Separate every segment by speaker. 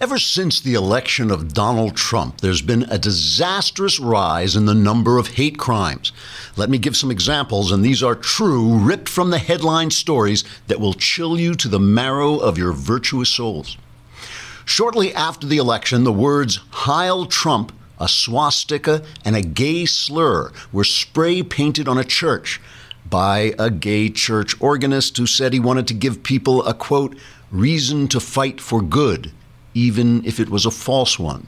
Speaker 1: Ever since the election of Donald Trump, there's been a disastrous rise in the number of hate crimes. Let me give some examples, and these are true, ripped from the headline stories that will chill you to the marrow of your virtuous souls. Shortly after the election, the words Heil Trump, a swastika, and a gay slur were spray painted on a church by a gay church organist who said he wanted to give people a quote, reason to fight for good even if it was a false one.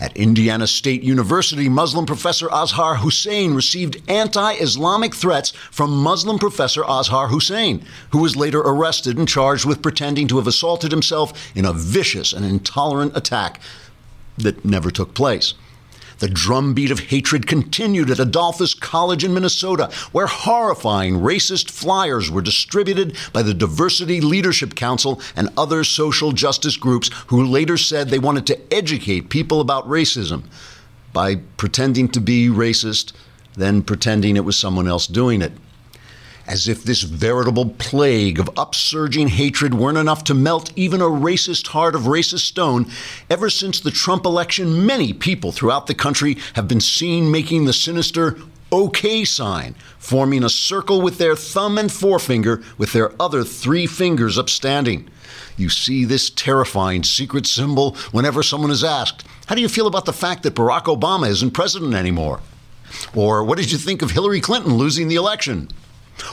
Speaker 1: At Indiana State University, Muslim professor Azhar Hussein received anti Islamic threats from Muslim professor Azhar Hussein, who was later arrested and charged with pretending to have assaulted himself in a vicious and intolerant attack that never took place. The drumbeat of hatred continued at Adolphus College in Minnesota, where horrifying racist flyers were distributed by the Diversity Leadership Council and other social justice groups who later said they wanted to educate people about racism. By pretending to be racist, then pretending it was someone else doing it as if this veritable plague of upsurging hatred weren't enough to melt even a racist heart of racist stone, ever since the Trump election, many people throughout the country have been seen making the sinister OK sign, forming a circle with their thumb and forefinger, with their other three fingers upstanding. You see this terrifying secret symbol whenever someone is asked, How do you feel about the fact that Barack Obama isn't president anymore? Or what did you think of Hillary Clinton losing the election?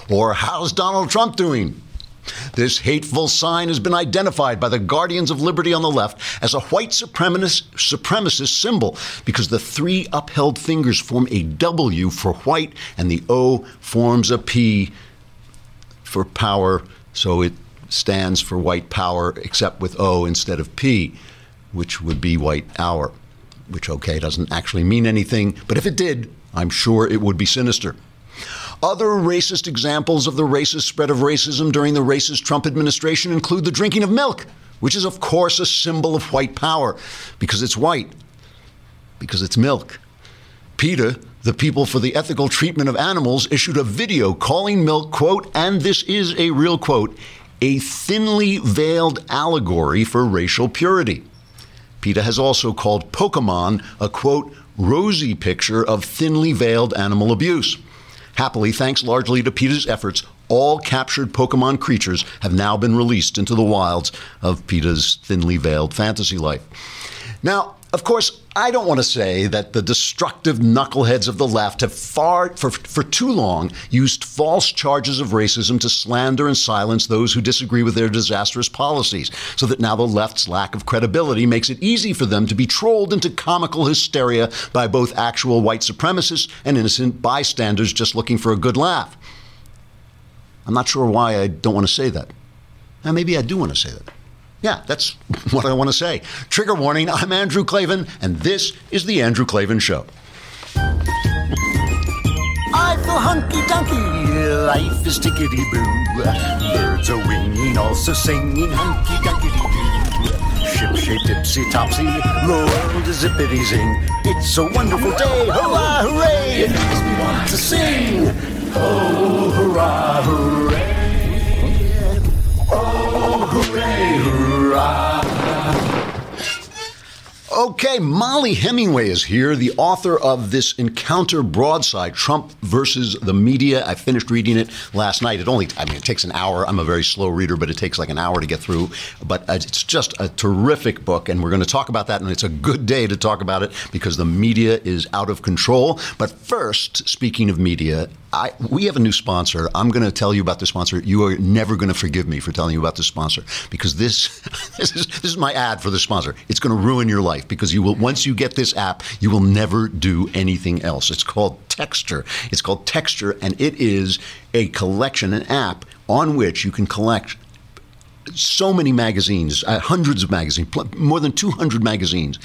Speaker 1: Or how's Donald Trump doing? This hateful sign has been identified by the Guardians of Liberty on the left as a white supremacist, supremacist symbol because the three upheld fingers form a W for white and the O forms a P for power, so it stands for white power except with O instead of P, which would be white hour, which, okay, doesn't actually mean anything, but if it did, I'm sure it would be sinister. Other racist examples of the racist spread of racism during the racist Trump administration include the drinking of milk, which is, of course, a symbol of white power because it's white, because it's milk. PETA, the People for the Ethical Treatment of Animals, issued a video calling milk, quote, and this is a real quote, a thinly veiled allegory for racial purity. PETA has also called Pokemon a, quote, rosy picture of thinly veiled animal abuse. Happily, thanks largely to PETA's efforts, all captured Pokemon creatures have now been released into the wilds of PETA's thinly veiled fantasy life. Now, of course, I don't want to say that the destructive knuckleheads of the left have far, for, for too long used false charges of racism to slander and silence those who disagree with their disastrous policies, so that now the left's lack of credibility makes it easy for them to be trolled into comical hysteria by both actual white supremacists and innocent bystanders just looking for a good laugh. I'm not sure why I don't want to say that. Now, maybe I do want to say that. Yeah, that's what I want to say. Trigger warning I'm Andrew Klavan, and this is The Andrew Klavan Show.
Speaker 2: I feel hunky dunky, life is tickety boo. Birds are winging, also singing hunky dunky doo. Ship shape tipsy topsy, the world is zippity zing. It's a wonderful day, hurrah, hooray! It makes me want to sing. Oh, hurrah, hooray! Oh,
Speaker 1: Okay, Mollie Hemingway is here, the author of this Encounter Broadside Trump versus the Media. I finished reading it last night. It only, I mean, it takes an hour. I'm a very slow reader, but it takes like an hour to get through. But uh, it's just a terrific book, and we're going to talk about that. And it's a good day to talk about it because the media is out of control. But first, speaking of media, I, we have a new sponsor. I'm going to tell you about the sponsor. You are never going to forgive me for telling you about the sponsor because this, this is this is my ad for the sponsor. It's going to ruin your life because you will once you get this app, you will never do anything else. It's called Texture. It's called Texture, and it is a collection, an app on which you can collect so many magazines, uh, hundreds of magazines, more than 200 magazines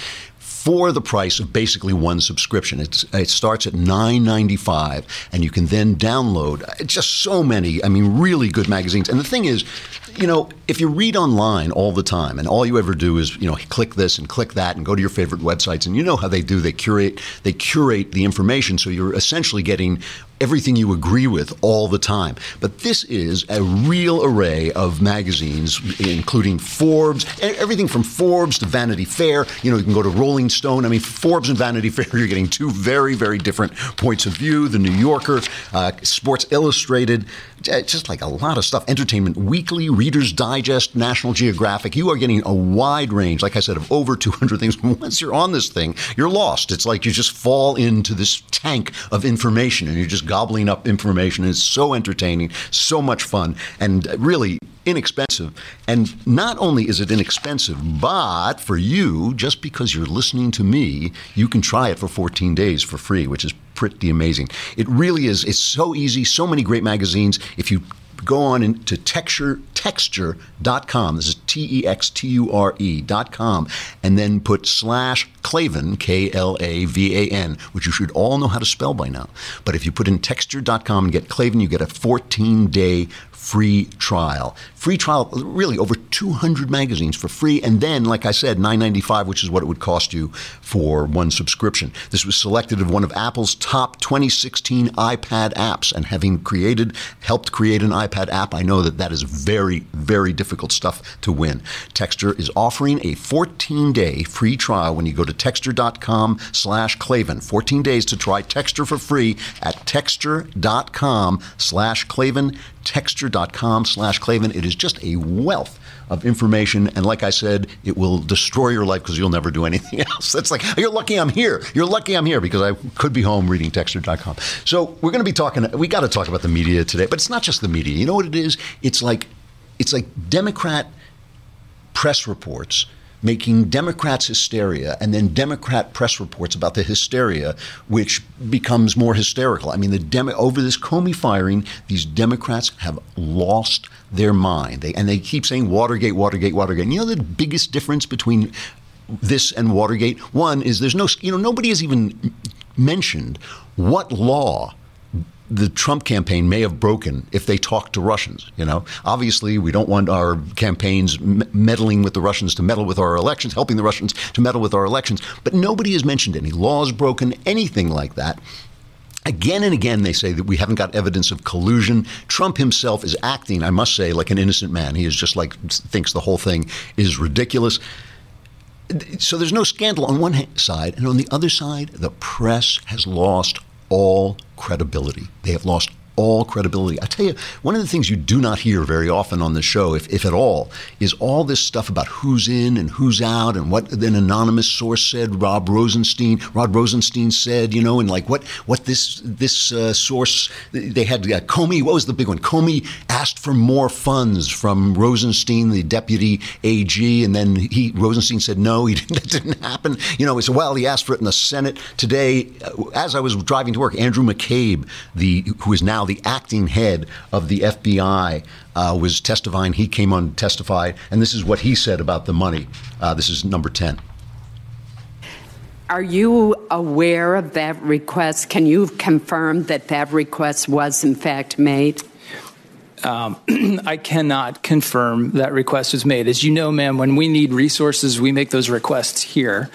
Speaker 1: for the price of basically one subscription. It's, it starts at $9.95 and you can then download uh, just so many, I mean, really good magazines. And the thing is, you know, if you read online all the time and all you ever do is, you know, click this and click that and go to your favorite websites and you know how they do, they curate they curate the information so you're essentially getting everything you agree with all the time. But this is a real array of magazines, including Forbes, everything from Forbes to Vanity Fair. You know, you can go to Rolling Stone. I mean, Forbes and Vanity Fair, you're getting two very, very different points of view. The New Yorker, uh, Sports Illustrated, just like a lot of stuff. Entertainment Weekly, Reader's Digest, National Geographic. You are getting a wide range, like I said, of over 200 things. Once you're on this thing, you're lost. It's like you just fall into this tank of information and you're just gobbling up information. It's so entertaining, so much fun, and really inexpensive. And not only is it inexpensive, but for you, just because you're listening to me, you can try it for 14 days for free, which is pretty amazing. It really is. It's so easy. So many great magazines. If you go on into texture texture.com this is t-e-x-t-u-r-e.com and then put slash klavan k-l-a-v-a-n which you should all know how to spell by now. But if you put in texture.com and get klavan you get a 14-day free trial. Free trial, really over 200 magazines for free, and then, like I said, 9.95, which is what it would cost you for one subscription. This was selected as one of Apple's top 2016 iPad apps, and having created, helped create an iPad app, I know that that is very, very difficult stuff to win. Texture is offering a 14-day free trial when you go to texture.com/klavan. 14 days to try Texture for free at texture.com slash Klavan. It is just a wealth of information. And like I said, it will destroy your life because you'll never do anything else. That's like, you're lucky I'm here. You're lucky I'm here because I could be home reading texture.com. So we're going to be talking, we got to talk about the media today, but it's not just the media. You know what it is? It's like, it's like Democrat press reports making Democrats hysteria and then Democrat press reports about the hysteria, which becomes more hysterical. I mean, the Demo- over this Comey firing, these Democrats have lost their mind. They, and they keep saying Watergate, Watergate, Watergate. And you know the biggest difference between this and Watergate? One is there's no, you know, nobody has even mentioned what law the Trump campaign may have broken if they talked to Russians. You know, obviously, we don't want our campaigns meddling with the Russians to meddle with our elections, helping the Russians to meddle with our elections. But nobody has mentioned any laws broken, anything like that. Again and again, they say that we haven't got evidence of collusion. Trump himself is acting, I must say, like an innocent man. He is just like thinks the whole thing is ridiculous. So there's no scandal on one side, and on the other side, the press has lost all credibility. They have lost all credibility. I tell you, one of the things you do not hear very often on the show, if, if at all, is all this stuff about who's in and who's out and what an anonymous source said. Rob Rosenstein, Rod Rosenstein said, you know, and like what what this this uh, source they had uh, Comey. What was the big one? Comey asked for more funds from Rosenstein, the deputy AG, and then he Rosenstein said no, he didn't, that didn't happen. You know, so well he asked for it in the Senate today. Uh, as I was driving to work, Andrew McCabe, the who is now the acting head of the FBI, uh, was testifying. He came on to testify, and this is what he said about the money. Uh, this is number 10.
Speaker 3: Are you aware of that request? Can you confirm that that request was in fact made?
Speaker 4: Um, I cannot confirm that request was made. As you know, ma'am, when we need resources, we make those requests here.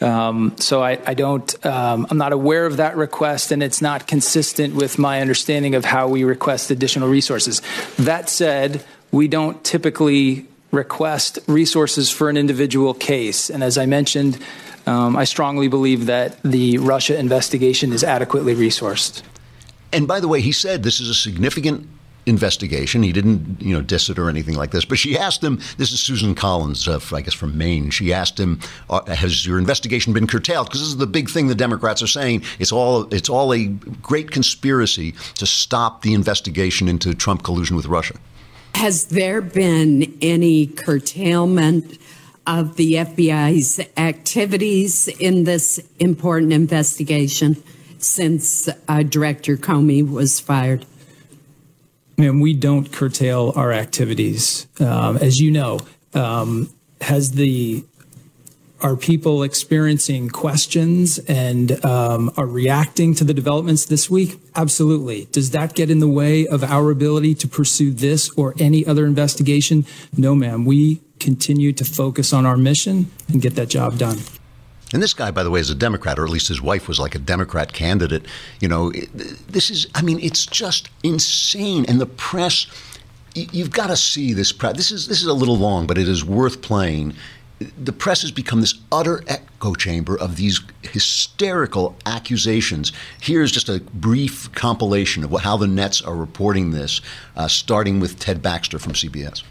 Speaker 4: Um, so I, I don't, um, I'm not aware of that request, and it's not consistent with my understanding of how we request additional resources. That said, we don't typically request resources for an individual case. And as I mentioned, um, I strongly believe that the Russia investigation is adequately resourced.
Speaker 1: And by the way, he said this is a significant investigation. He didn't, you know, diss it or anything like this. But she asked him. This is Susan Collins, uh, I guess from Maine. She asked him, uh, "Has your investigation been curtailed?" Because this is the big thing the Democrats are saying. It's all it's all a great conspiracy to stop the investigation into Trump collusion with Russia.
Speaker 3: Has there been any curtailment? Of the FBI's activities in this important investigation since uh, Director Comey was fired?
Speaker 4: And we don't curtail our activities. Um, as you know, um, has the are people experiencing questions and um, are reacting to the developments this week? Absolutely. Does that get in the way of our ability to pursue this or any other investigation? No, ma'am. We continue to focus on our mission and get that job done.
Speaker 1: And this guy, by the way, is a Democrat, or at least his wife was like a Democrat candidate. You know, this is, I mean, it's just insane. And the press, you've got to see this press. This is, this is a little long, but it is worth playing. The press has become this utter echo chamber of these hysterical accusations. Here's just a brief compilation of how the Nets are reporting this, uh, starting with Ted Baxter from CBS.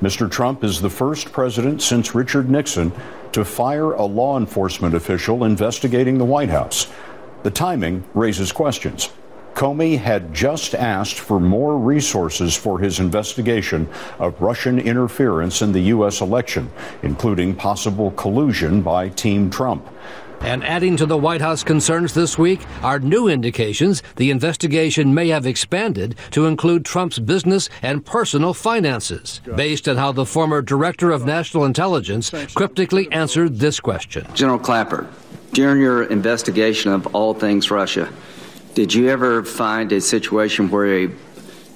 Speaker 5: Mr. Trump is the first president since Richard Nixon to fire a law enforcement official investigating the White House. The timing raises questions. Comey had just asked for more resources for his investigation of Russian interference in the U.S. election, including possible collusion by Team Trump.
Speaker 6: And adding to the White House concerns this week are new indications the investigation may have expanded to include Trump's business and personal finances, based on how the former Director of National Intelligence cryptically answered this question.
Speaker 7: General Clapper, during your investigation of all things Russia, did you ever find a situation where a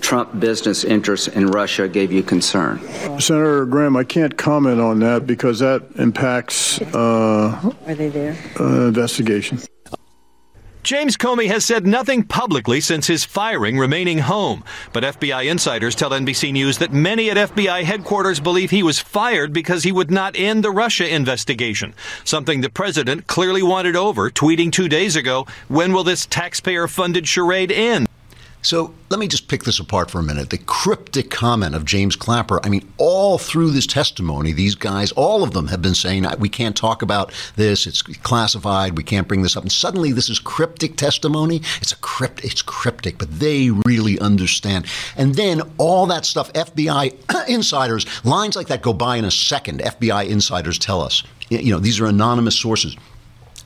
Speaker 7: Trump business interests in Russia gave you concern?
Speaker 8: Senator Graham, I can't comment on that because that impacts uh,
Speaker 9: Are they there?
Speaker 8: Uh, investigation.
Speaker 10: James Comey has said nothing publicly since his firing, remaining home. But FBI insiders tell NBC News that many at FBI headquarters believe he was fired because he would not end the Russia investigation, something the president clearly wanted over, tweeting two days ago, When will this taxpayer funded charade end?
Speaker 1: So let me just pick this apart for a minute. The cryptic comment of James Clapper. I mean, all through this testimony, these guys, all of them have been saying, we can't talk about this. It's classified. We can't bring this up. And suddenly this is cryptic testimony. It's a crypt, it's cryptic, but they really understand. And then all that stuff, FBI insiders, lines like that go by in a second. FBI insiders tell us. You know, these are anonymous sources.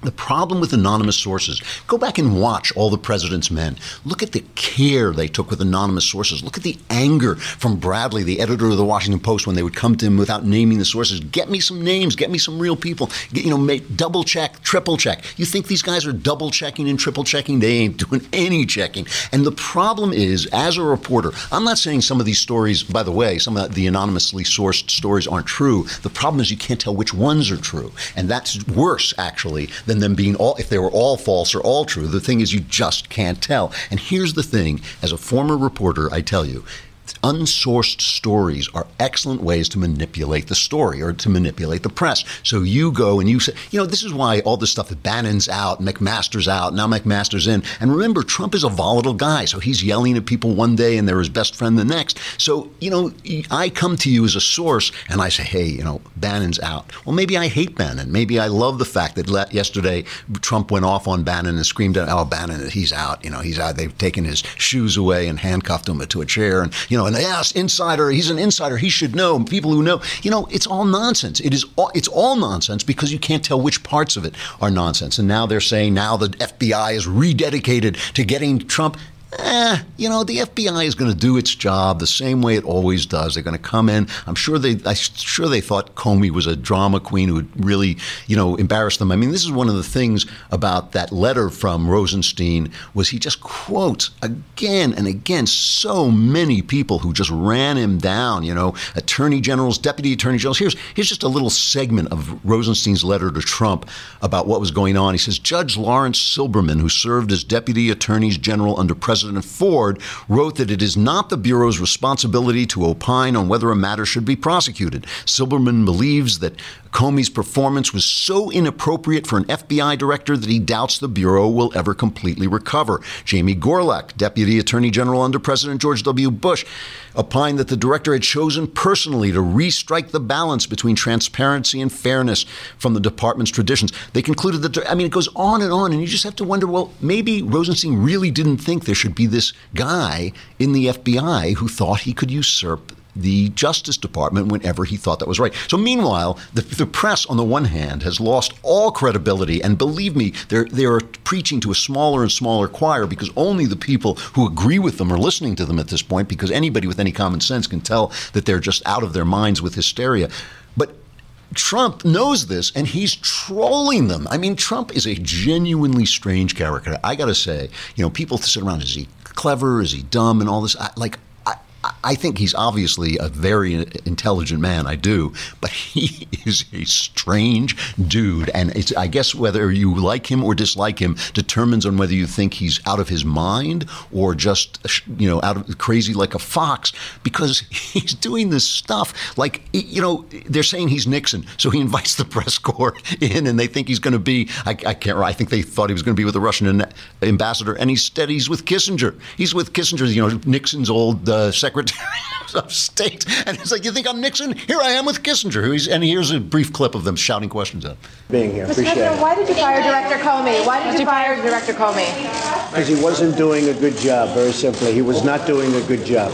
Speaker 1: The problem with anonymous sources, go back and watch all the president's men. Look at the care they took with anonymous sources. Look at the anger from Bradlee, the editor of the Washington Post, when they would come to him without naming the sources. Get me some names, get me some real people. Get, you know, make, double check, triple check. You think these guys are double checking and triple checking? They ain't doing any checking. And the problem is, as a reporter, I'm not saying some of these stories, by the way, some of the anonymously sourced stories aren't true. The problem is you can't tell which ones are true. And that's worse, actually, than than them being all, if they were all false or all true. The thing is, you just can't tell. And here's the thing as a former reporter, I tell you, unsourced stories are excellent ways to manipulate the story or to manipulate the press. So you go and you say, you know, this is why all this stuff that Bannon's out, McMaster's out, now McMaster's in. And remember, Trump is a volatile guy, so he's yelling at people one day and they're his best friend the next. So, you know, I come to you as a source and I say, hey, you know, Bannon's out. Well, maybe I hate Bannon. Maybe I love the fact that yesterday Trump went off on Bannon and screamed at, oh, Bannon, he's out. You know, he's out. They've taken his shoes away and handcuffed him to a chair. And, you know, and yes, insider, he's an insider, he should know. People who know, you know, it's all nonsense. It is all, it's all nonsense because you can't tell which parts of it are nonsense. And now they're saying now the FBI is rededicated to getting Trump eh, you know, the FBI is going to do its job the same way it always does. They're going to come in. I'm sure they, I'm sure they thought Comey was a drama queen who would really, you know, embarrass them. I mean, this is one of the things about that letter from Rosenstein was he just quotes again and again so many people who just ran him down. You know, attorney generals, deputy attorney generals. Here's here's just a little segment of Rosenstein's letter to Trump about what was going on. He says Judge Laurence Silberman, who served as deputy attorneys general under President President Ford wrote that it is not the Bureau's responsibility to opine on whether a matter should be prosecuted. Silberman believes that Comey's performance was so inappropriate for an FBI director that he doubts the Bureau will ever completely recover. Jamie Gorelick, Deputy Attorney General under President George W. Bush, opined that the director had chosen personally to restrike the balance between transparency and fairness from the department's traditions. They concluded that, I mean, it goes on and on, and you just have to wonder well, maybe Rosenstein really didn't think there should be this guy in the FBI who thought he could usurp the Justice Department whenever he thought that was right. So, meanwhile, the, the press, on the one hand, has lost all credibility, and believe me, they're they are preaching to a smaller and smaller choir because only the people who agree with them are listening to them at this point. Because anybody with any common sense can tell that they're just out of their minds with hysteria. Trump knows this and he's trolling them. I mean, Trump is a genuinely strange character. I got to say, you know, people sit around, is he clever? Is he dumb? And all this. I, like, I think he's obviously a very intelligent man. I do, but he is a strange dude, and it's I guess whether you like him or dislike him determines on whether you think he's out of his mind or just you know out of crazy like a fox because he's doing this stuff like you know they're saying he's Nixon, so he invites the press corps in, and they think he's going to be I, I can't I think they thought he was going to be with the Russian ambassador, and instead he's with Kissinger. He's with Kissinger, you know Nixon's old uh, secretary of state, and it's like you think I'm Nixon? Here I am with Kissinger, who's and here's a brief clip of them shouting questions at
Speaker 9: being here. Appreciate
Speaker 11: it. Why did you fire Director Comey? Why did you fire Director Comey?
Speaker 9: Because he wasn't doing a good job. Very simply, he was not doing a good job.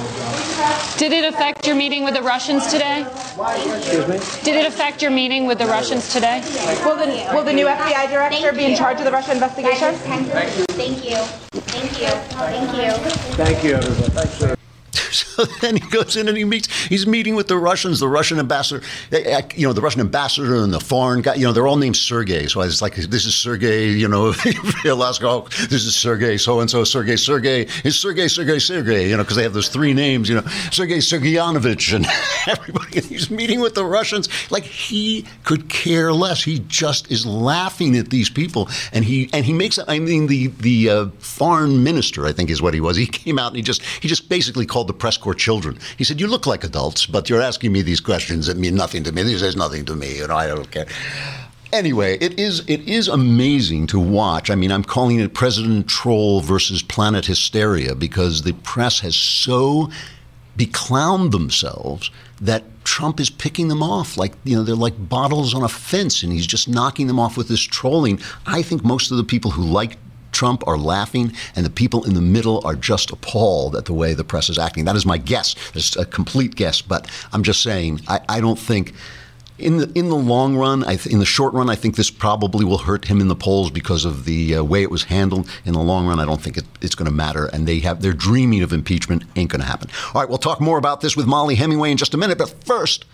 Speaker 12: Did it affect your meeting with the Russians today?
Speaker 9: Excuse me?
Speaker 12: Did it affect your meeting with the Russians today?
Speaker 11: Will the, will the new FBI director be in charge of the Russia investigation?
Speaker 13: Thank you. Thank you. Thank you. Thank you.
Speaker 9: Thank you, everybody.
Speaker 1: So then he goes in and he meets. He's meeting with the Russians, the Russian ambassador, eh, eh, you know, the Russian ambassador and the foreign guy. You know, they're all named Sergey. So it's like this is Sergey. You know, Alaska. Oh, this is Sergey. So and so. Sergey. Sergey. It's Sergey. Sergey. Sergey. You know, because they have those three names. You know, Sergey Sergeyanovich and everybody. And He's meeting with the Russians. Like he could care less. He just is laughing at these people, and he and he makes. I mean, the the uh, foreign minister, I think, is what he was. He came out and he just he just basically called the press corps children. He said, "You look like adults, but you're asking me these questions that mean nothing to me. This says nothing to me, and I don't care." Anyway, it is it is amazing to watch. I mean, I'm calling it President Troll versus Planet Hysteria because the press has so beclowned themselves that Trump is picking them off like you know they're like bottles on a fence, and he's just knocking them off with this trolling. I think most of the people who like Trump are laughing, and the people in the middle are just appalled at the way the press is acting. That is my guess. It's a complete guess, but I'm just saying I, I don't think. In the in the long run, th- in the short run, I think this probably will hurt him in the polls because of the uh, way it was handled. In the long run, I don't think it, it's going to matter. And they have they're dreaming of impeachment. Ain't going to happen. All right, we'll talk more about this with Mollie Hemingway in just a minute. But first.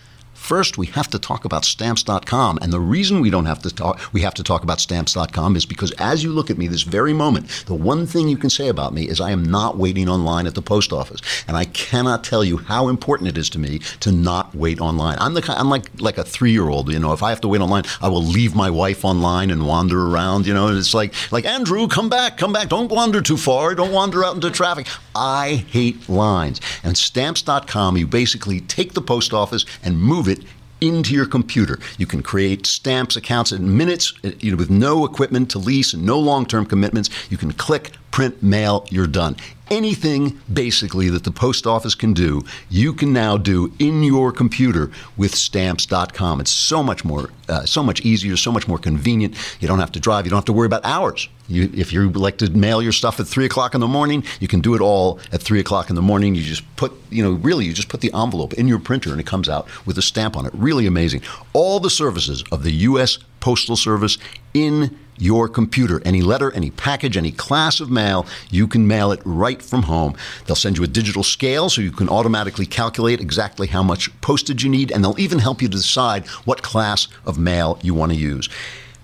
Speaker 1: First, we have to talk about stamps.com. And the reason we don't have to talk we have to talk about stamps.com is because as you look at me this very moment, the one thing you can say about me is I am not waiting online at the post office. And I cannot tell you how important it is to me to not wait online. I'm the I'm like like a 3-year-old, you know, if I have to wait online, I will leave my wife online and wander around, you know, and it's like like Andrew, come back, come back, don't wander too far, don't wander out into traffic. I hate lines. And stamps.com, you basically take the post office and move it into your computer. You can create stamps accounts in minutes uh, you know, with no equipment to lease and no long term commitments. You can click, print, mail, you're done. Anything basically that the post office can do, you can now do in your computer with stamps.com. It's so much more, uh, so much easier, so much more convenient. You don't have to drive, you don't have to worry about hours. You, if you like to mail your stuff at three o'clock in the morning, you can do it all at three o'clock in the morning. You just put, you know, really, you just put the envelope in your printer and it comes out with a stamp on it. Really amazing. All the services of the U.S. Postal Service in your computer. Any letter, any package, any class of mail, you can mail it right from home. They'll send you a digital scale so you can automatically calculate exactly how much postage you need, and they'll even help you to decide what class of mail you want to use.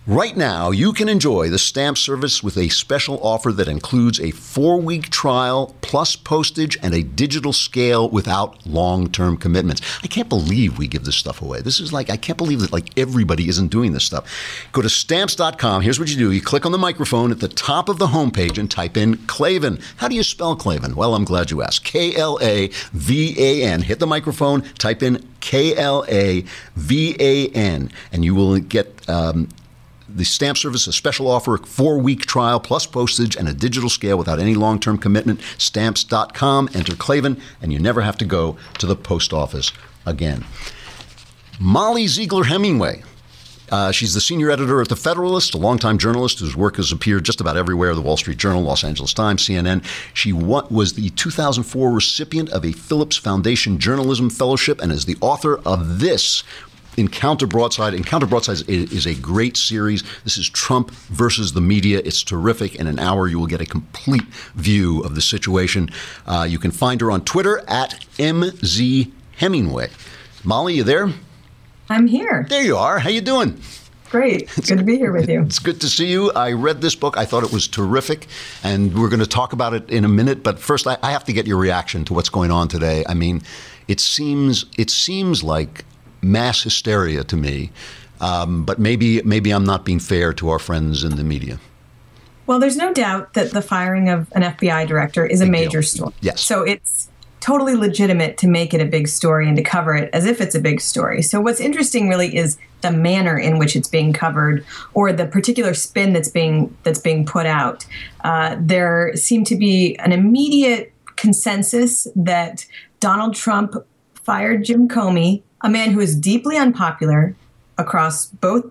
Speaker 1: Right now, you can enjoy the stamp service with a special offer that includes a four week trial plus postage and a digital scale without long term commitments. I can't believe we give this stuff away. This is like, I can't believe that like everybody isn't doing this stuff. Go to stamps.com. Here's what you do you click on the microphone at the top of the homepage and type in Klavan. How do you spell Klavan? Well, I'm glad you asked. K L A V A N. Hit the microphone, type in K L A V A N, and you will get. Um, the stamp service a special offer, a four week trial plus postage and a digital scale without any long term commitment. Stamps.com, enter Klavan, and you never have to go to the post office again. Mollie Ziegler Hemingway. Uh, she's the senior editor at The Federalist, a longtime journalist whose work has appeared just about everywhere the Wall Street Journal, Los Angeles Times, CNN. She was the 2004 recipient of a Phillips Foundation Journalism Fellowship and is the author of this Encounter Broadside. Encounter Broadside is, is, a great series. This is Trump versus the media. It's terrific. In an hour, you will get a complete view of the situation. Uh, you can find her on Twitter at MZ Hemingway. Mollie, you there?
Speaker 14: I'm here.
Speaker 1: There you are. How you doing?
Speaker 14: great. It's good to be here with you.
Speaker 1: It's good to see you. I read this book. I thought it was terrific, and we're going to talk about it in a minute. But first, I, I have to get your reaction to what's going on today. I mean, it seems it seems like mass hysteria to me, um, but maybe maybe I'm not being fair to our friends in the media.
Speaker 14: Well, there's no doubt that the firing of an FBI director is a
Speaker 1: Big
Speaker 14: major
Speaker 1: deal.
Speaker 14: story.
Speaker 1: Yes.
Speaker 14: So it's totally legitimate to make it a big story and to cover it as if it's a big story. So what's interesting really is the manner in which it's being covered or the particular spin that's being that's being put out. Uh, there seemed to be an immediate consensus that Donald Trump fired Jim Comey, a man who is deeply unpopular across both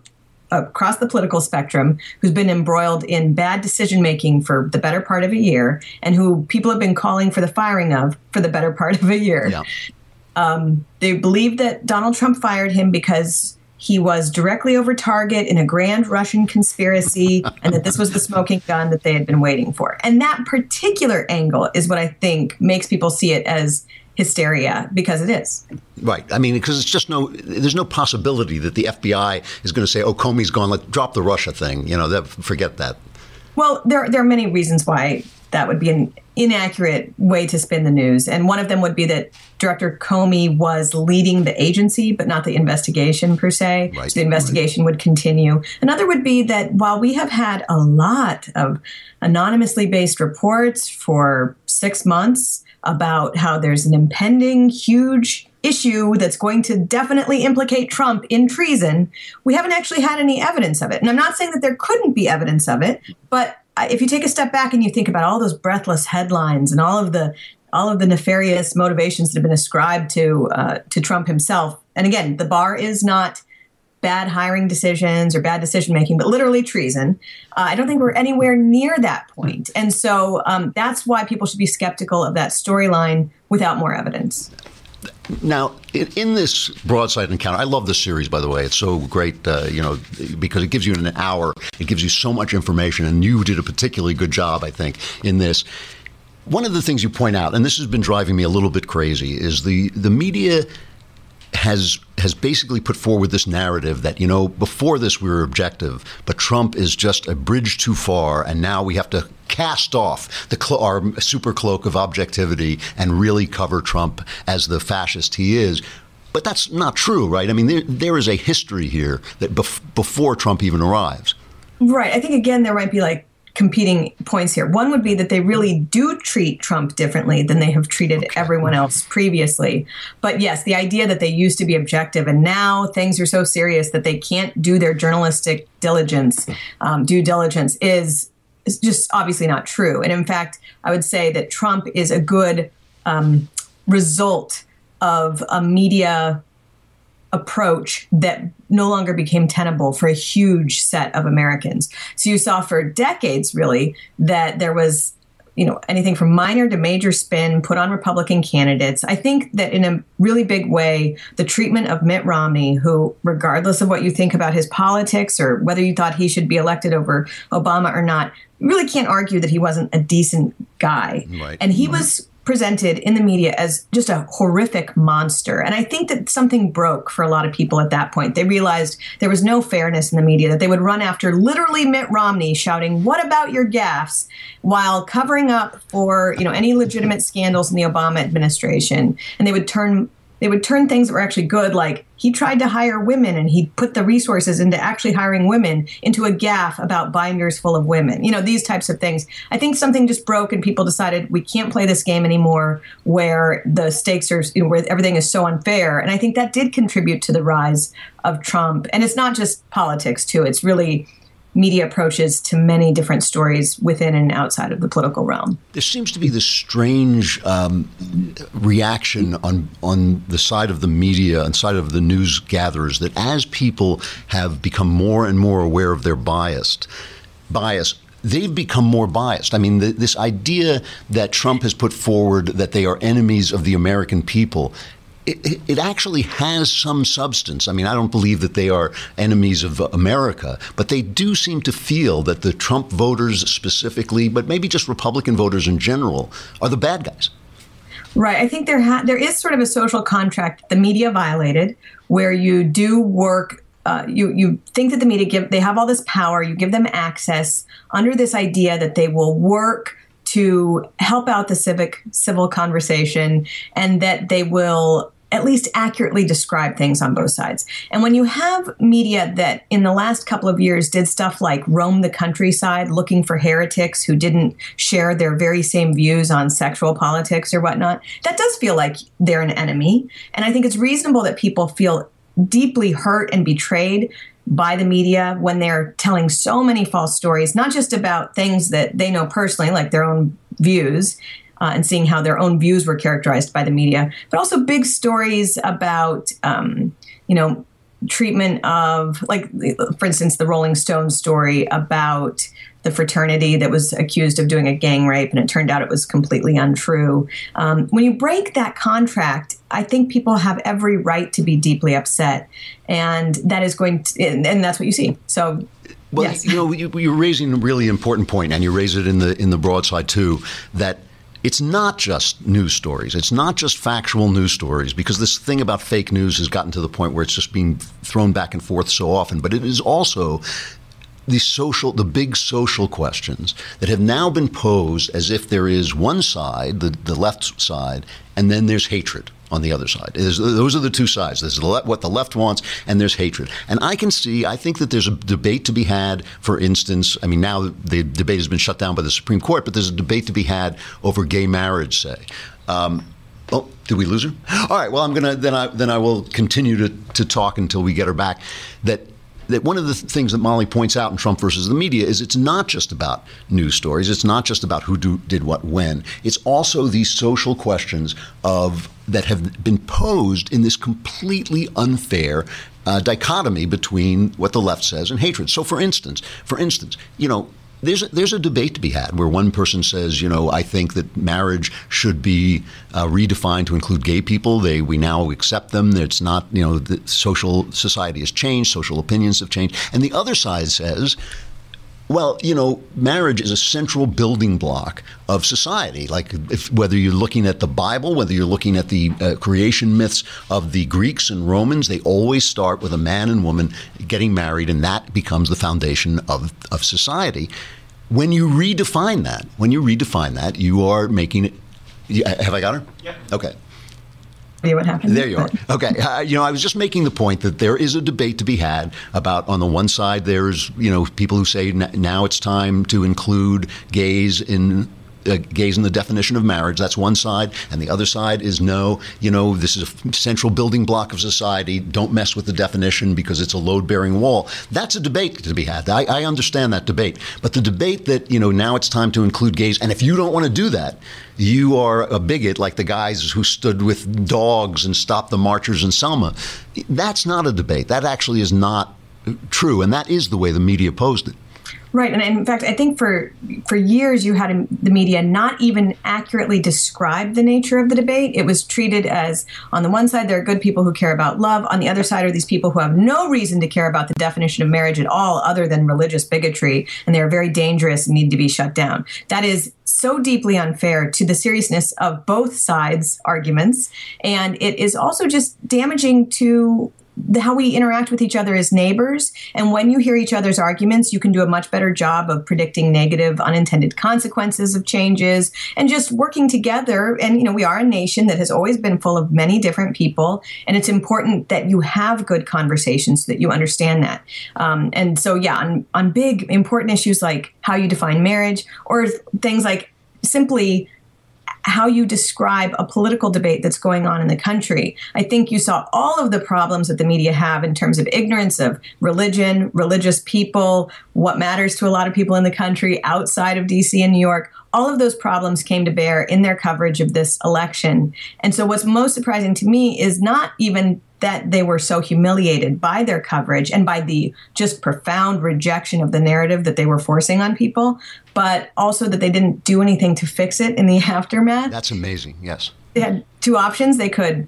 Speaker 14: across the political spectrum who's been embroiled in bad decision making for the better part of a year and who people have been calling for the firing of for the better part of a year.
Speaker 1: Yeah.
Speaker 14: Um, they believe that Donald Trump fired him because he was directly over target in a grand Russian conspiracy and that this was the smoking gun that they had been waiting for. And that particular angle is what I think makes people see it as hysteria because it is.
Speaker 1: Right. I mean, because it's just no, there's no possibility that the FBI is going to say, "Oh, Comey's gone. Let drop the Russia thing." You know, that, forget that.
Speaker 14: Well, there there are many reasons why that would be an inaccurate way to spin the news, and one of them would be that Director Comey was leading the agency, but not the investigation per se.
Speaker 1: Right.
Speaker 14: So the investigation would continue. Another would be that while we have had a lot of anonymously based reports for six months about how there's an impending huge issue that's going to definitely implicate Trump in treason, we haven't actually had any evidence of it. And I'm not saying that there couldn't be evidence of it, but if you take a step back and you think about all those breathless headlines and all of the all of the nefarious motivations that have been ascribed to uh, to Trump himself, and again, the bar is not bad hiring decisions or bad decision making, but literally treason. Uh, I don't think we're anywhere near that point, and so um, that's why people should be skeptical of that storyline without more evidence.
Speaker 1: Now, in, this broadside encounter, I love this series, by the way. It's so great, uh, you know, because it gives you an hour, it gives you so much information, and you did a particularly good job, I think, in this. One of the things you point out, and this has been driving me a little bit crazy, is the the media has has basically put forward this narrative that you know before this we were objective, but Trump is just a bridge too far, and now we have to cast off the clo- our super cloak of objectivity and really cover Trump as the fascist he is. But that's not true, right? I mean, there, there is a history here that bef- before Trump even arrives.
Speaker 14: Right. I think again there might be like competing points here. One would be that they really do treat Trump differently than they have treated everyone else previously. But yes, the idea that they used to be objective and now things are so serious that they can't do their journalistic diligence, um, due diligence, is is just obviously not true. And in fact, I would say that Trump is a good um, result of a media approach that no longer became tenable for a huge set of Americans. So you saw for decades, really, that there was you know anything from minor to major spin put on republican candidates i think that in a really big way the treatment of mitt romney who regardless of what you think about his politics or whether you thought he should be elected over obama or not really can't argue that he wasn't a decent guy
Speaker 1: Right.
Speaker 14: and he mm-hmm. was presented in the media as just a horrific monster. And I think that something broke for a lot of people at that point. They realized there was no fairness in the media, that they would run after literally Mitt Romney shouting, What about your gaffes? while covering up for, you know, any legitimate scandals in the Obama administration. And they would turn they would turn things that were actually good, like he tried to hire women and he put the resources into actually hiring women into a gaffe about binders full of women. You know, these types of things. I think something just broke and people decided we can't play this game anymore where the stakes are, you know, where everything is so unfair. And I think that did contribute to the rise of Trump. And it's not just politics, too. It's really media approaches to many different stories within and outside of the political realm.
Speaker 1: There seems to be this strange um, reaction on on the side of the media and side of the news gatherers that as people have become more and more aware of their biased bias. They've become more biased. I mean, th this idea that Trump has put forward that they are enemies of the American people it, it- actually has some substance. I mean, I don't believe that they are enemies of America, but they do seem to feel that the Trump voters specifically, but maybe just Republican voters in general, are the bad guys.
Speaker 14: Right. I think there ha- there is sort of a social contract the media violated, where you do work uh, you you think that the media give they have all this power. You give them access under this idea that they will work to help out the civic civil conversation and that they will at least accurately describe things on both sides. And when you have media that in the last couple of years did stuff like roam the countryside looking for heretics who didn't share their very same views on sexual politics or whatnot, that does feel like they're an enemy. And I think it's reasonable that people feel deeply hurt and betrayed by the media when they're telling so many false stories, not just about things that they know personally, like their own views, uh, and seeing how their own views were characterized by the media, but also big stories about, um, you know, treatment of, like, for instance, the Rolling Stones story about the fraternity that was accused of doing a gang rape, and it turned out it was completely untrue. Um, when you break that contract, I think people have every right to be deeply upset, and that is going to, and that's what you see. So
Speaker 1: well,
Speaker 14: yes.
Speaker 1: you know, you, are raising a really important point, and you raise it in the in the broadside too. That it's not just news stories. It's not just factual news stories because this thing about fake news has gotten to the point where it's just being thrown back and forth so often. But it is also the social, the big social questions that have now been posed as if there is one side, the, the left side, and then there's hatred on the other side. There's, those are the two sides. There's the le- what the left wants, and there's hatred. And I can see, I think that there's a debate to be had, for instance, I mean, now the debate has been shut down by the Supreme Court, but there's a debate to be had over gay marriage, say. Um, Oh, did we lose her? All right. Well, I'm gonna then I then I will continue to, to talk until we get her back. That that one of the things that Mollie points out in Trump versus the media is it's not just about news stories. It's not just about who do, did what when. It's also these social questions of that have been posed in this completely unfair uh, dichotomy between what the left says and hatred. So, for instance, for instance, you know, there's a, there's a debate to be had where one person says, you know, I think that marriage should be uh, redefined to include gay people. They we now accept them. It's not, you know, the social society has changed, social opinions have changed, and the other side says. Well, you know, marriage is a central building block of society. Like, if, whether you're looking at the Bible, whether you're looking at the uh, creation myths of the Greeks and Romans, they always start with a man and woman getting married, and that becomes the foundation of, of society. When you redefine that, when you redefine that, you are making it. Have I got her?
Speaker 14: Yeah.
Speaker 1: Okay
Speaker 14: what happened.
Speaker 1: There you are. Okay. Uh, you know, I was just making the point that there is a debate to be had about, on the one side, there's, you know, people who say now it's time to include gays in uh, gays in the definition of marriage. That's one side. And the other side is no, you know, this is a central building block of society. Don't mess with the definition because it's a load bearing wall. That's a debate to be had. I, I understand that debate. But the debate that, you know, now it's time to include gays, and if you don't want to do that, you are a bigot like the guys who stood with dogs and stopped the marchers in Selma. That's not a debate. That actually is not true. And that is the way the media posed it.
Speaker 14: Right, and in fact, I think for for years you had the media not even accurately describe the nature of the debate. It was treated as on the one side there are good people who care about love, on the other side are these people who have no reason to care about the definition of marriage at all, other than religious bigotry, and they are very dangerous and need to be shut down. That is so deeply unfair to the seriousness of both sides' arguments, and it is also just damaging to the, how we interact with each other as neighbors. And when you hear each other's arguments, you can do a much better job of predicting negative, unintended consequences of changes and just working together. And, you know, we are a nation that has always been full of many different people. And it's important that you have good conversations so that you understand that. Um, and so, yeah, on, on big, important issues like how you define marriage or things like simply how you describe a political debate that's going on in the country. I think you saw all of the problems that the media have in terms of ignorance of religion, religious people, what matters to a lot of people in the country outside of DC and New York. All of those problems came to bear in their coverage of this election. And so, what's most surprising to me is not even that they were so humiliated by their coverage and by the just profound rejection of the narrative that they were forcing on people, but also that they didn't do anything to fix it in the aftermath.
Speaker 1: That's amazing, yes.
Speaker 14: They had two options. They could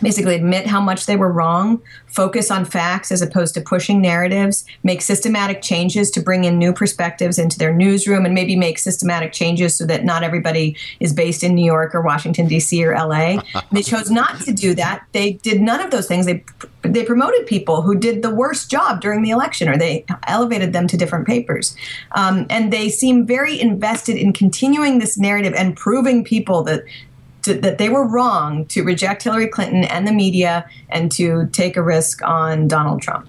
Speaker 14: basically admit how much they were wrong, focus on facts as opposed to pushing narratives, make systematic changes to bring in new perspectives into their newsroom, and maybe make systematic changes so that not everybody is based in New York or Washington D.C. or L.A. they chose not to do that. They did none of those things. They they promoted people who did the worst job during the election, or they elevated them to different papers, um, and they seem very invested in continuing this narrative and proving people that to, that they were wrong to reject Hillary Clinton and the media and to take a risk on Donald Trump.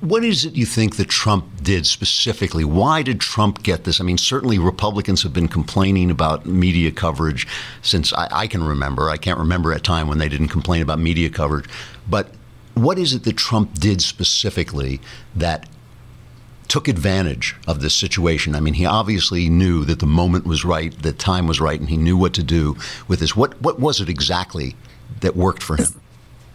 Speaker 1: What is it you think that Trump did specifically? Why did Trump get this? I mean, certainly Republicans have been complaining about media coverage since I, I can remember. I can't remember a time when they didn't complain about media coverage. But what is it that Trump did specifically that took advantage of this situation. I mean, he obviously knew that the moment was right, the time was right, and he knew what to do with this. What what was it exactly that worked for him?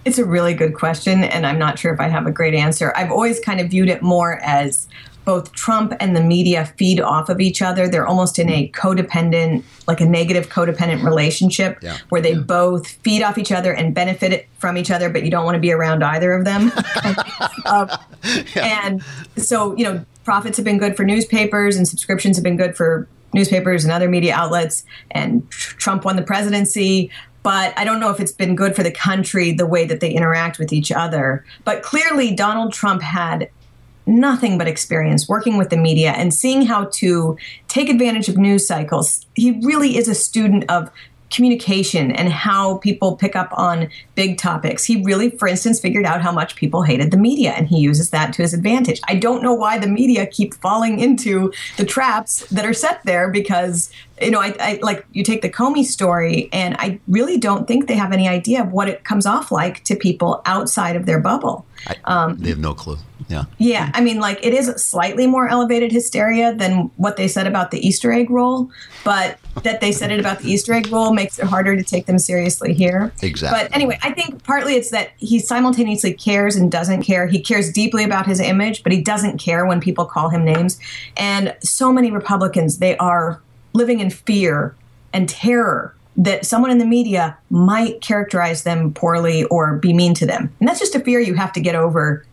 Speaker 14: It's a really good question, and I'm not sure if I have a great answer. I've always kind of viewed it more as both Trump and the media feed off of each other. They're almost in a codependent, like a negative codependent relationship yeah. where they yeah. both feed off each other and benefit from each other, but you don't want to be around either of them. uh, yeah. And so, you know, profits have been good for newspapers and subscriptions have been good for newspapers and other media outlets. And Trump won the presidency but I don't know if it's been good for the country the way that they interact with each other. But clearly, Donald Trump had nothing but experience working with the media and seeing how to take advantage of news cycles. He really is a student of communication and how people pick up on big topics. He really, for instance, figured out how much people hated the media and he uses that to his advantage. I don't know why the media keep falling into the traps that are set there because you know, I, I, like you take the Comey story, and I really don't think they have any idea of what it comes off like to people outside of their bubble.
Speaker 1: I, um, they have no clue. Yeah.
Speaker 14: Yeah. I mean, like it is slightly more elevated hysteria than what they said about the Easter egg roll, but that they said it about the Easter egg roll makes it harder to take them seriously here.
Speaker 1: Exactly.
Speaker 14: But anyway, I think partly it's that he simultaneously cares and doesn't care. He cares deeply about his image, but he doesn't care when people call him names. And so many Republicans, they are living in fear and terror that someone in the media might characterize them poorly or be mean to them. And that's just a fear you have to get over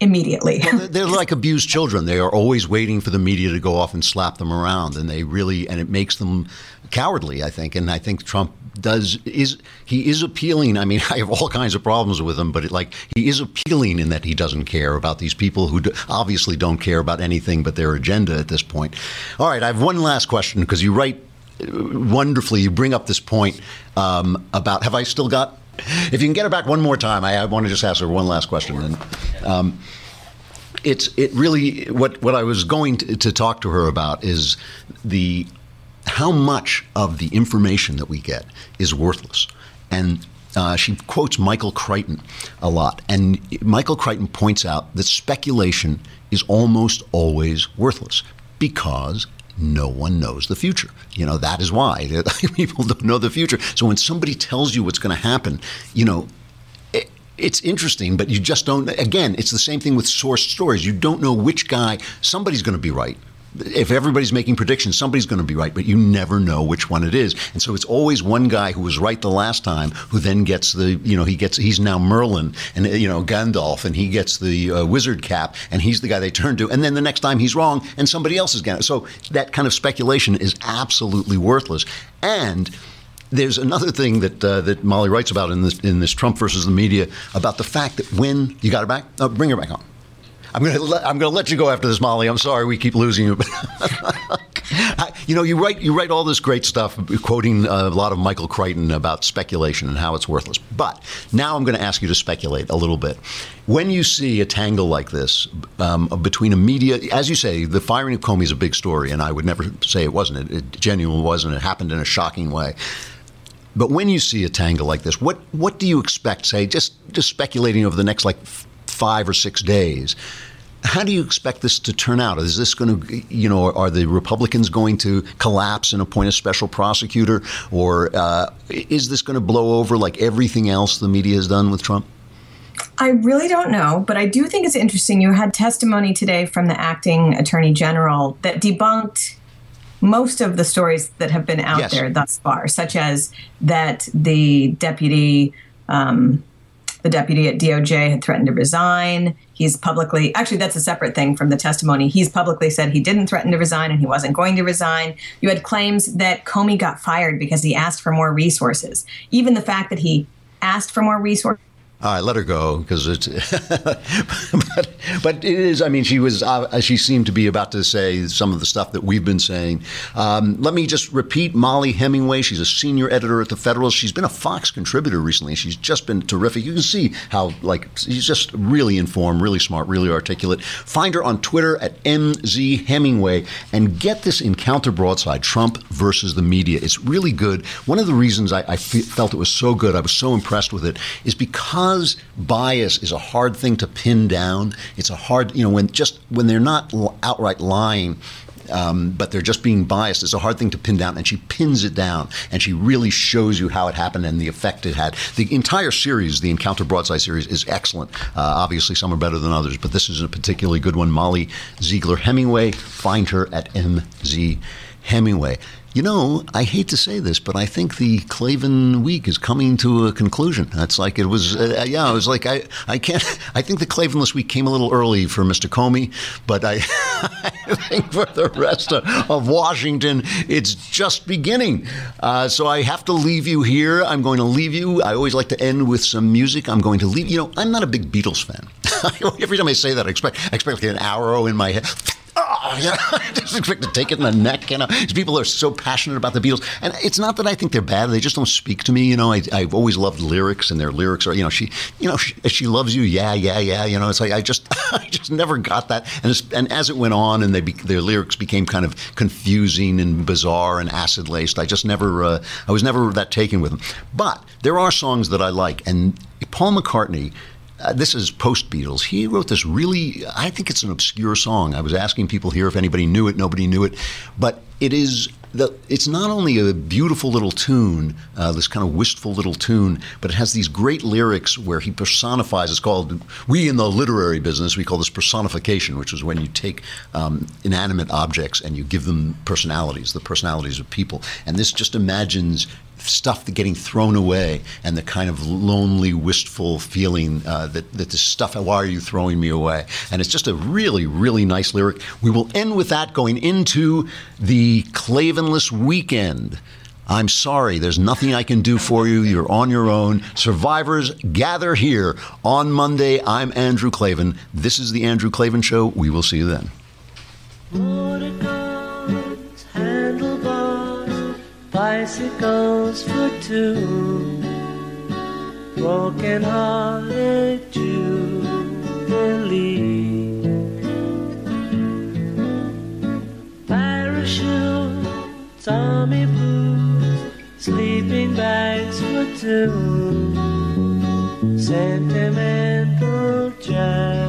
Speaker 14: immediately.
Speaker 1: well, they're like abused children. They are always waiting for the media to go off and slap them around, and they really and it makes them cowardly. I think, and I think Trump does is he is appealing. I mean, I have all kinds of problems with him, but it, like he is appealing in that he doesn't care about these people who do, obviously don't care about anything but their agenda at this point. All right, I have one last question because you write uh, wonderfully. You bring up this point um, about have I still got? If you can get her back one more time, I, I want to just ask her one last question. And, um, it's it really what what I was going to, to talk to her about is the how much of the information that we get is worthless. And uh, she quotes Michael Crichton a lot. And Michael Crichton points out that speculation is almost always worthless because no one knows the future. You know, that is why people don't know the future. So when somebody tells you what's going to happen, you know, it, it's interesting, but you just don't. Again, it's the same thing with source stories. You don't know which guy, somebody's going to be right if everybody's making predictions, somebody's going to be right, but you never know which one it is. And so it's always one guy who was right the last time who then gets the, you know, he gets, he's now Merlin and, you know, Gandalf and he gets the uh, wizard cap and he's the guy they turn to. And then the next time he's wrong and somebody else is going to. So that kind of speculation is absolutely worthless. And, there's another thing that uh, that Mollie writes about in this in this Trump versus the media about the fact that when you got her back, oh, bring her back on. I'm going to I'm to let you go after this, Mollie. I'm sorry we keep losing you. you know, you write you write all this great stuff, quoting a lot of Michael Crichton about speculation and how it's worthless. But now I'm going to ask you to speculate a little bit. When you see a tangle like this um, between a media, as you say, the firing of Comey is a big story, and I would never say it wasn't. It, it genuinely wasn't. It happened in a shocking way. But when you see a tangle like this, what what do you expect? Say, just just speculating over the next like five or six days. How do you expect this to turn out? Is this going to, you know, are the Republicans going to collapse and appoint a special prosecutor, or uh, is this going to blow over like everything else the media has done with Trump?
Speaker 14: I really don't know, but I do think it's interesting. You had testimony today from the acting attorney general that debunked most of the stories that have been out yes. there thus far, such as that the deputy um, The deputy at DOJ had threatened to resign. He's publicly, actually, that's a separate thing from the testimony. He's publicly said he didn't threaten to resign and he wasn't going to resign. You had claims that Comey got fired because he asked for more resources. Even the fact that he asked for more resources
Speaker 1: all right, let her go because it's. but, but it is. I mean, she was. Uh, she seemed to be about to say some of the stuff that we've been saying. Um, let me just repeat: Mollie Hemingway. She's a senior editor at the Federalist. She's been a Fox contributor recently. She's just been terrific. You can see how like she's just really informed, really smart, really articulate. Find her on Twitter at mz Hemingway and get this encounter broadside: Trump versus the media. It's really good. One of the reasons I, I felt it was so good, I was so impressed with it, is because because bias is a hard thing to pin down, it's a hard, you know, when just when they're not outright lying, um, but they're just being biased. It's a hard thing to pin down, and she pins it down, and she really shows you how it happened and the effect it had. The entire series, the Encounter Broadside series, is excellent. Uh, obviously, some are better than others, but this is a particularly good one. Mollie Ziegler Hemingway. Find her at MZ Hemingway. You know, I hate to say this, but I think the Klavan week is coming to a conclusion. That's like it was. Uh, yeah, it was like I, I can't. I think the Klavanless week came a little early for Mr. Comey, but I, I think for the rest of, of Washington, it's just beginning. Uh, so I have to leave you here. I'm going to leave you. I always like to end with some music. I'm going to leave. You know, I'm not a big Beatles fan. Every time I say that, I expect I expect like an arrow in my head oh, yeah, I just expect to take it in the neck. You know, These people are so passionate about the Beatles, and it's not that I think they're bad; they just don't speak to me. You know, I, have always loved lyrics, and their lyrics are, you know, she, you know, she, she, loves you, yeah, yeah, yeah. You know, it's like I just, I just never got that. And and as it went on, and they be, their lyrics became kind of confusing and bizarre and acid laced, I just never, uh, I was never that taken with them. But there are songs that I like, and Paul McCartney uh, this is post Beatles. He wrote this really, I think it's an obscure song. I was asking people here if anybody knew it. Nobody knew it. But it is the, it's not only a beautiful little tune, uh, this kind of wistful little tune, but it has these great lyrics where he personifies. It's called, we in the literary business, we call this personification, which is when you take um, inanimate objects and you give them personalities, the personalities of people. And this just imagines stuff getting thrown away and the kind of lonely, wistful feeling uh, that, that this stuff, why are you throwing me away? And it's just a really, really nice lyric. We will end with that going into the Klavanless weekend. I'm sorry, there's nothing I can do for you. You're on your own. Survivors, gather here on Monday. I'm Andrew Klavan. This is the Andrew Klavan Show. We will see you then. Bicycles for two, broken hearted Jubilee. Parachutes, army boots, sleeping bags for two, sentimental jamboree.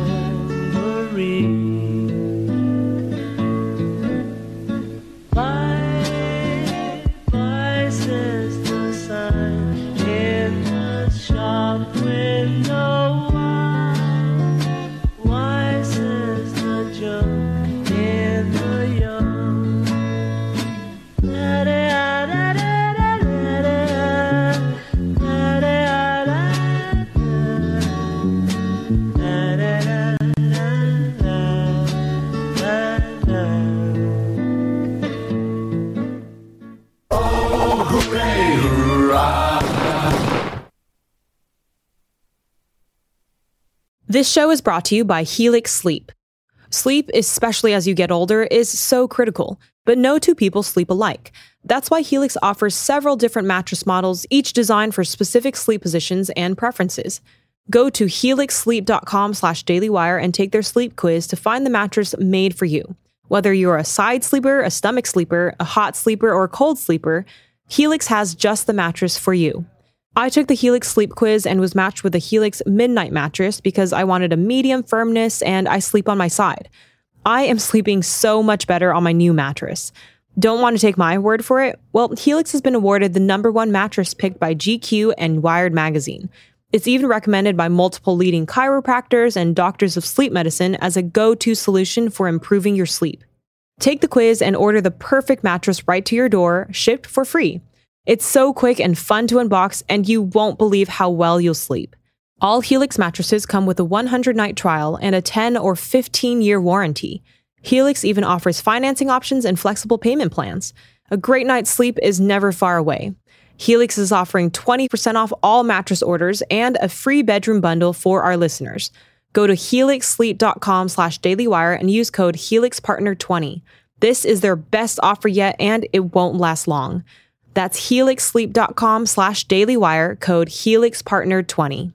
Speaker 15: This show is brought to you by Helix Sleep. Sleep, especially as you get older, is so critical, but no two people sleep alike. That's why Helix offers several different mattress models, each designed for specific sleep positions and preferences. Go to helixsleep.com slash dailywire and take their sleep quiz to find the mattress made for you. Whether you're a side sleeper, a stomach sleeper, a hot sleeper, or a cold sleeper, Helix has just the mattress for you. I took the Helix sleep quiz and was matched with the Helix Midnight mattress because I wanted a medium firmness and I sleep on my side. I am sleeping so much better on my new mattress. Don't want to take my word for it? Well, Helix has been awarded the number one mattress picked by GQ and Wired magazine. It's even recommended by multiple leading chiropractors and doctors of sleep medicine as a go to solution for improving your sleep. Take the quiz and order the perfect mattress right to your door, shipped for free. It's so quick and fun to unbox, and you won't believe how well you'll sleep. All Helix mattresses come with a 100 night trial and a 10 or 15 year warranty. Helix even offers financing options and flexible payment plans. A great night's sleep is never far away. Helix is offering 20% off all mattress orders and a free bedroom bundle for our listeners. Go to helixsleep.com slash dailywire and use code HelixPartner20. This is their best offer yet, and it won't last long. That's helixsleep.com slash dailywire, code HelixPartner20.